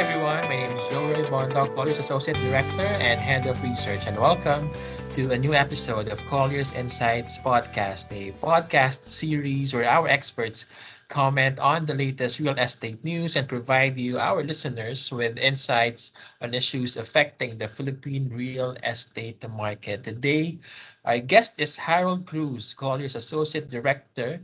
everyone. My name is Joey Bondoc, Colliers Associate Director and Head of Research, and welcome to a new episode of Colliers Insights Podcast, a podcast series where our experts comment on the latest real estate news and provide you, our listeners, with insights on issues affecting the Philippine real estate market. Today, our guest is Harold Cruz, Colliers Associate Director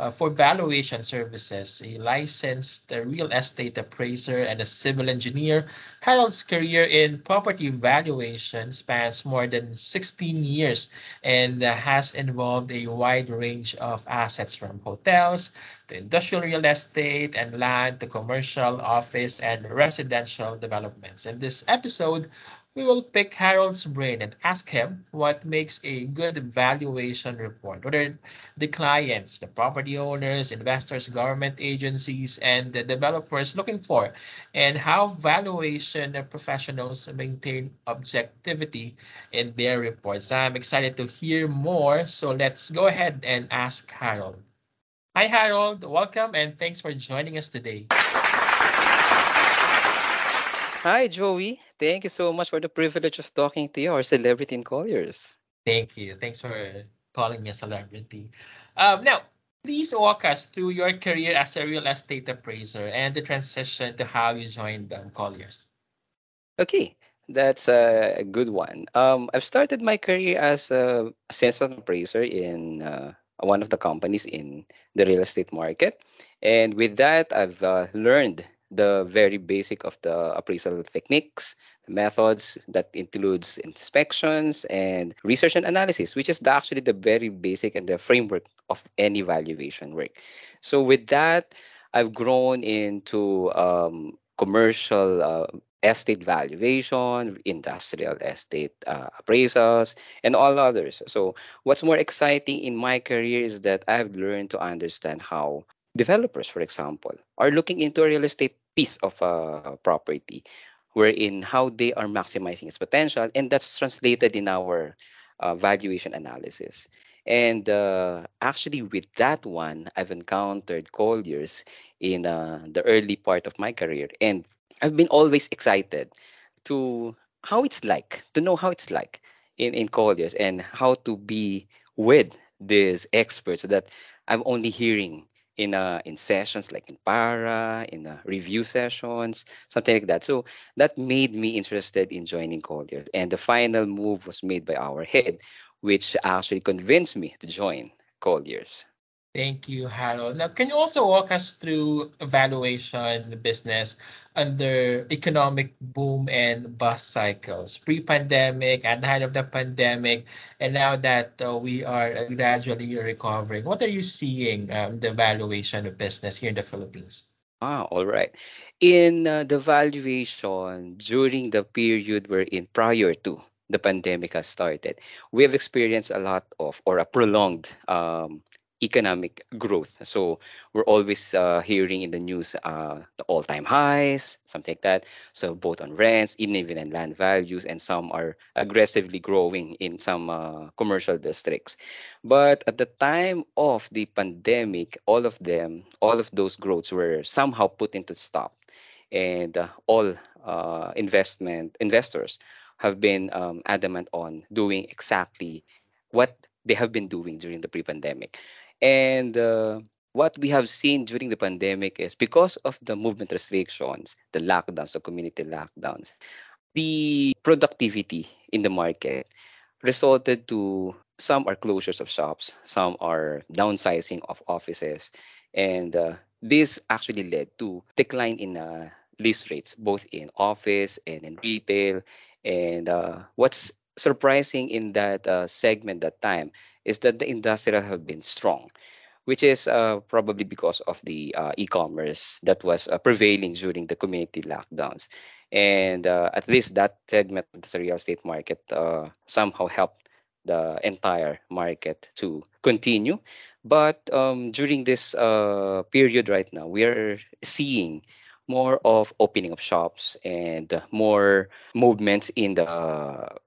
uh, for valuation services, a licensed real estate appraiser and a civil engineer. Harold's career in property valuation spans more than 16 years and uh, has involved a wide range of assets from hotels to industrial real estate and land to commercial office and residential developments. In this episode, we will pick Harold's brain and ask him what makes a good valuation report. What are the clients, the property owners, investors, government agencies, and the developers looking for, and how valuation professionals maintain objectivity in their reports. I'm excited to hear more, so let's go ahead and ask Harold. Hi, Harold. Welcome and thanks for joining us today. Hi, Joey. Thank you so much for the privilege of talking to you, our celebrity in Colliers. Thank you. Thanks for calling me a celebrity. Um, now, please walk us through your career as a real estate appraiser and the transition to how you joined um, Colliers. Okay, that's a good one. Um, I've started my career as a assistant appraiser in uh, one of the companies in the real estate market. And with that, I've uh, learned the very basic of the appraisal techniques, the methods that includes inspections and research and analysis, which is the, actually the very basic and the framework of any valuation work. So with that, I've grown into um, commercial uh, estate valuation, industrial estate uh, appraisals, and all others. So what's more exciting in my career is that I've learned to understand how developers, for example, are looking into a real estate piece of a property, wherein how they are maximizing its potential, and that's translated in our uh, valuation analysis. And uh, actually, with that one, I've encountered Colliers in uh, the early part of my career, and I've been always excited to how it's like, to know how it's like in, in Colliers and how to be with these experts that I'm only hearing in uh, in sessions like in para, in uh, review sessions, something like that. So that made me interested in joining Colliers. And the final move was made by our head, which actually convinced me to join Colliers. Thank you, Harold. Now, can you also walk us through valuation business under economic boom and bust cycles, pre-pandemic, at the height of the pandemic, and now that uh, we are gradually recovering? What are you seeing um, the valuation of business here in the Philippines? Ah, all right. In uh, the valuation during the period we're in prior to the pandemic has started, we have experienced a lot of or a prolonged um, economic growth. So we're always uh, hearing in the news uh, the all-time highs, something like that. So both on rents, even in land values, and some are aggressively growing in some uh, commercial districts. But at the time of the pandemic, all of them, all of those growths were somehow put into stop, and uh, all uh, investment investors have been um, adamant on doing exactly what they have been doing during the pre-pandemic and uh, what we have seen during the pandemic is because of the movement restrictions, the lockdowns, the community lockdowns, the productivity in the market resulted to some are closures of shops, some are downsizing of offices, and uh, this actually led to decline in uh, lease rates both in office and in retail. And uh, what's surprising in that uh, segment that time is that the industrial have been strong, which is uh, probably because of the uh, e-commerce that was uh, prevailing during the community lockdowns. And uh, at least that segment of the real estate market uh, somehow helped the entire market to continue. But um, during this period right now, we are seeing more of opening of shops and more movements in the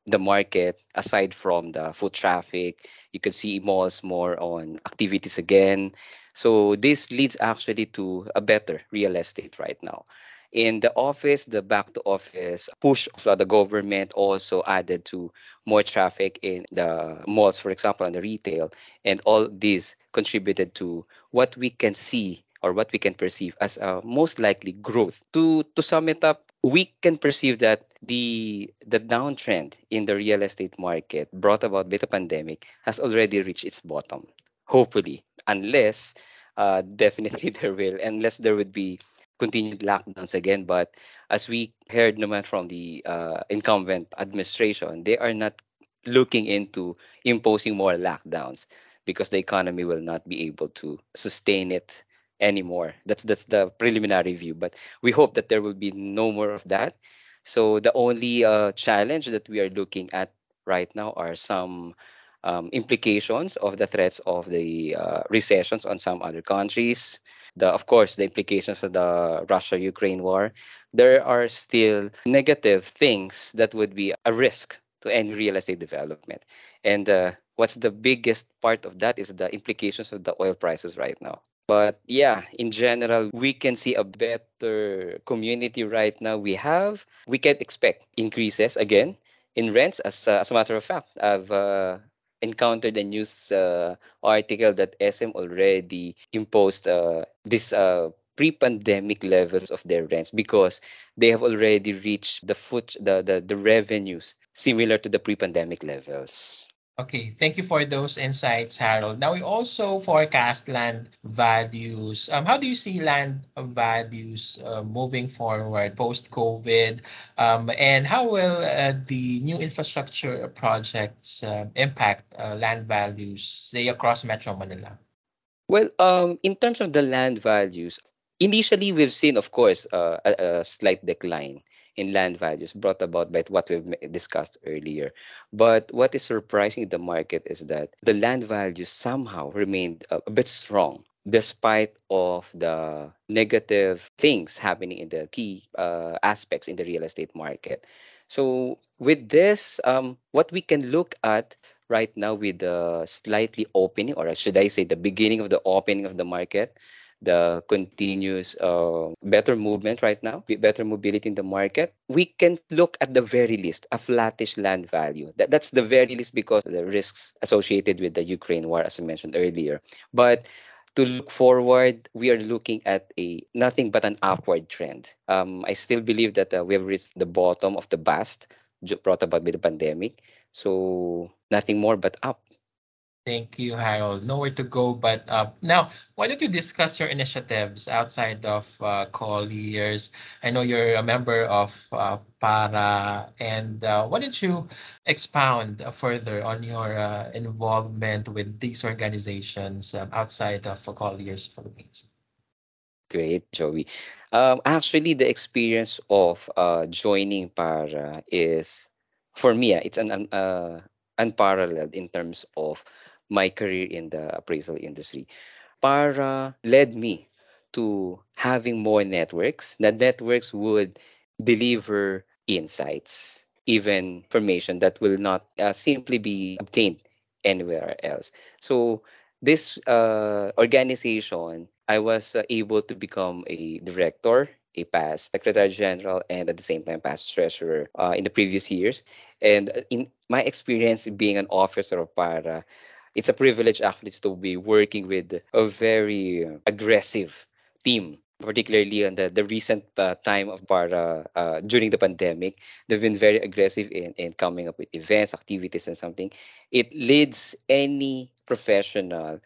the market aside from the foot traffic. You can see malls more on activities again. So this leads actually to a better real estate right now. In the office, the back to office push of the government also added to more traffic in the malls, for example, and the retail. And all these contributed to what we can see or what we can perceive as a most likely growth. To to sum it up, we can perceive that the the downtrend in the real estate market brought about by the pandemic has already reached its bottom. Hopefully, unless uh, definitely there will, unless there would be continued lockdowns again. But as we heard naman from the uh, incumbent administration, they are not looking into imposing more lockdowns because the economy will not be able to sustain it anymore. That's that's the preliminary view, but we hope that there will be no more of that. So the only uh, challenge that we are looking at right now are some um, implications of the threats of the uh, recessions on some other countries. The of course the implications of the Russia-Ukraine war. There are still negative things that would be a risk to any real estate development, and uh, what's the biggest part of that is the implications of the oil prices right now. But yeah, in general, we can see a better community right now. We have, we can expect increases again in rents. As, uh, as a matter of fact, I've uh, encountered a news uh, article that SM already imposed uh, this uh, pre-pandemic levels of their rents because they have already reached the foot the, the the revenues similar to the pre-pandemic levels Okay, thank you for those insights, Harold. Now we also forecast land values. Um, how do you see land values uh, moving forward post-COVID? Um, and how will uh, the new infrastructure projects uh, impact uh, land values, say across Metro Manila? Well, um, in terms of the land values, initially we've seen, of course, uh, a, a slight decline in land values brought about by what we've discussed earlier. But what is surprising the market is that the land values somehow remained a, a bit strong despite of the negative things happening in the key uh, aspects in the real estate market. So with this, um, what we can look at right now with the slightly opening, or should I say the beginning of the opening of the market, the continuous uh, better movement right now, better mobility in the market, we can look at the very least a flattish land value. That, that's the very least because of the risks associated with the Ukraine war, as I mentioned earlier. But to look forward, we are looking at a nothing but an upward trend. Um, I still believe that uh, we have reached the bottom of the bust brought about by the pandemic. So nothing more but up. Thank you, Harold. Nowhere to go but up. Now, why don't you discuss your initiatives outside of uh, Colliers? I know you're a member of uh, PARA, and uh, why don't you expound further on your uh, involvement with these organizations um, outside of Colliers Philippines? Great, Joey. Um, actually, the experience of uh, joining PARA is, for me, it's an uh, unparalleled in terms of my career in the appraisal industry. Para led me to having more networks. The networks would deliver insights, even information that will not uh, simply be obtained anywhere else. So this uh, organization, I was uh, able to become a director, a past secretary general, and at the same time past treasurer uh, in the previous years. And uh, in my experience being an officer of PARA, it's a privilege actually to be working with a very aggressive team particularly on the, the recent uh, time of para uh, during the pandemic. They've been very aggressive in, in coming up with events activities and something. It leads any professional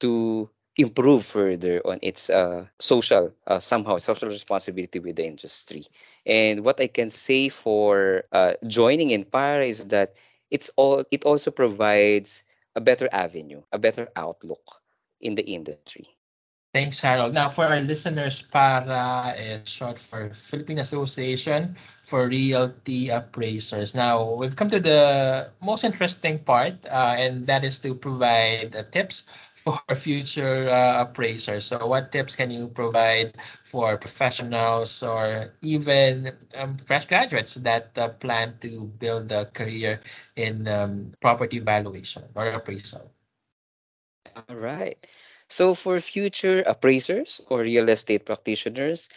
to improve further on its uh, social uh, somehow social responsibility with the industry. And what i can say for uh, joining in para is that it's all it also provides a better avenue, a better outlook in the industry. Thanks, Harold. Now, for our listeners, PARA is short for Philippine Association for Realty Appraisers. Now, we've come to the most interesting part, uh, and that is to provide uh, tips for future uh, appraisers. So, what tips can you provide for professionals or even um, fresh graduates that uh, plan to build a career in um, property valuation or appraisal? All right. So for future appraisers or real estate practitioners,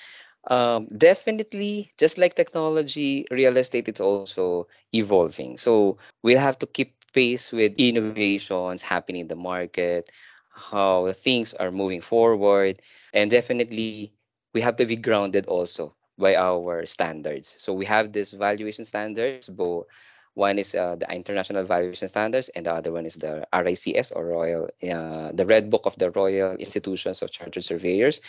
Um, definitely, just like technology, real estate is also evolving. So we'll have to keep pace with innovations happening in the market, how things are moving forward, and definitely we have to be grounded also by our standards. So we have this valuation standards, both one is uh, the international valuation standards, and the other one is the RICS or Royal, uh, the Red Book of the Royal Institutions of Chartered Surveyors.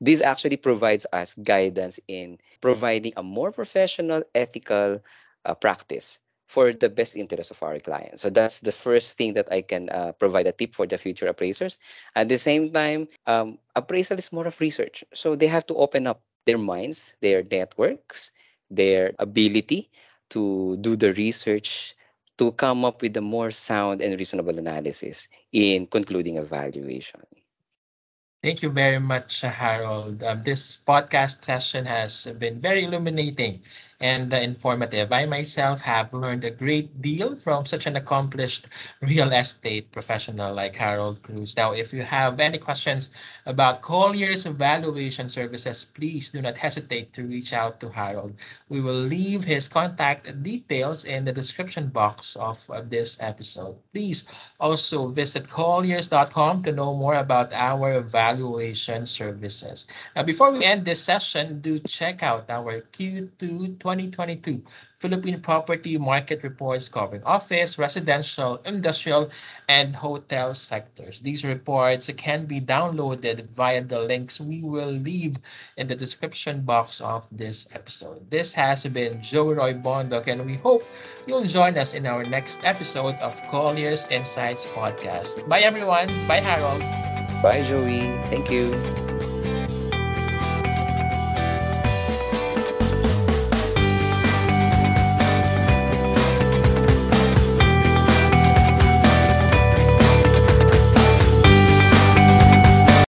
This actually provides us guidance in providing a more professional, ethical uh, practice for the best interest of our clients. So that's the first thing that I can uh, provide a tip for the future appraisers. At the same time, um, appraisal is more of research. So they have to open up their minds, their networks, their ability to do the research to come up with a more sound and reasonable analysis in concluding a valuation. Thank you very much, Harold. Uh, this podcast session has been very illuminating and informative. I myself have learned a great deal from such an accomplished real estate professional like Harold Cruz. Now, if you have any questions about Collier's valuation services, please do not hesitate to reach out to Harold. We will leave his contact details in the description box of this episode. Please also visit colliers.com to know more about our valuation services. Now, before we end this session, do check out our Q2 2022 Philippine Property Market Reports covering office, residential, industrial, and hotel sectors. These reports can be downloaded via the links we will leave in the description box of this episode. This has been Joe Roy Bondoc, and we hope you'll join us in our next episode of Collier's Insights podcast. Bye, everyone. Bye, Harold. Bye, Joey. Thank you.